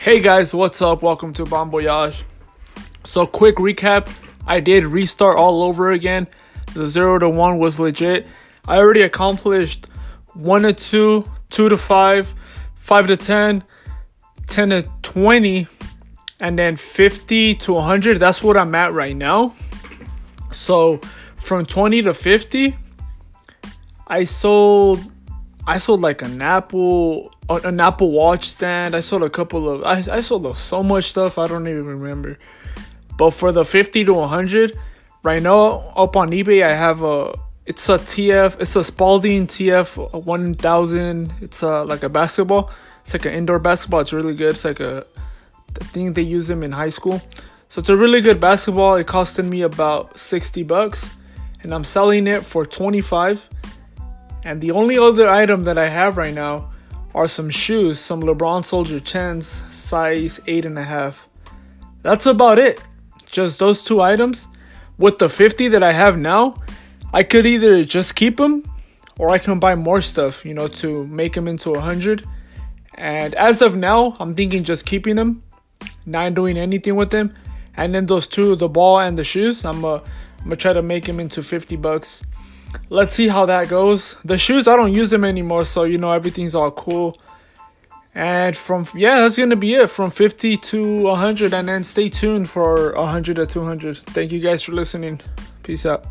Hey guys, what's up? Welcome to Bon Voyage. So, quick recap I did restart all over again. The 0 to 1 was legit. I already accomplished 1 to 2, 2 to 5, 5 to 10, 10 to 20, and then 50 to 100. That's what I'm at right now. So, from 20 to 50, I sold I sold like an Apple an Apple Watch stand. I sold a couple of I, I sold so much stuff I don't even remember. But for the 50 to 100, right now up on eBay I have a it's a TF it's a Spalding TF 1000. It's a like a basketball. It's like an indoor basketball. It's really good. It's like a I think they use them in high school. So it's a really good basketball. It costed me about 60 bucks and I'm selling it for 25 and the only other item that I have right now are some shoes, some LeBron Soldier 10s, size 8.5. That's about it. Just those two items. With the 50 that I have now, I could either just keep them or I can buy more stuff, you know, to make them into 100. And as of now, I'm thinking just keeping them, not doing anything with them. And then those two, the ball and the shoes, I'm uh, I'm gonna try to make them into 50 bucks let's see how that goes. The shoes, I don't use them anymore, so you know everything's all cool. And from yeah, that's gonna be it from 50 to 100, and then stay tuned for 100 to 200. Thank you guys for listening. Peace out.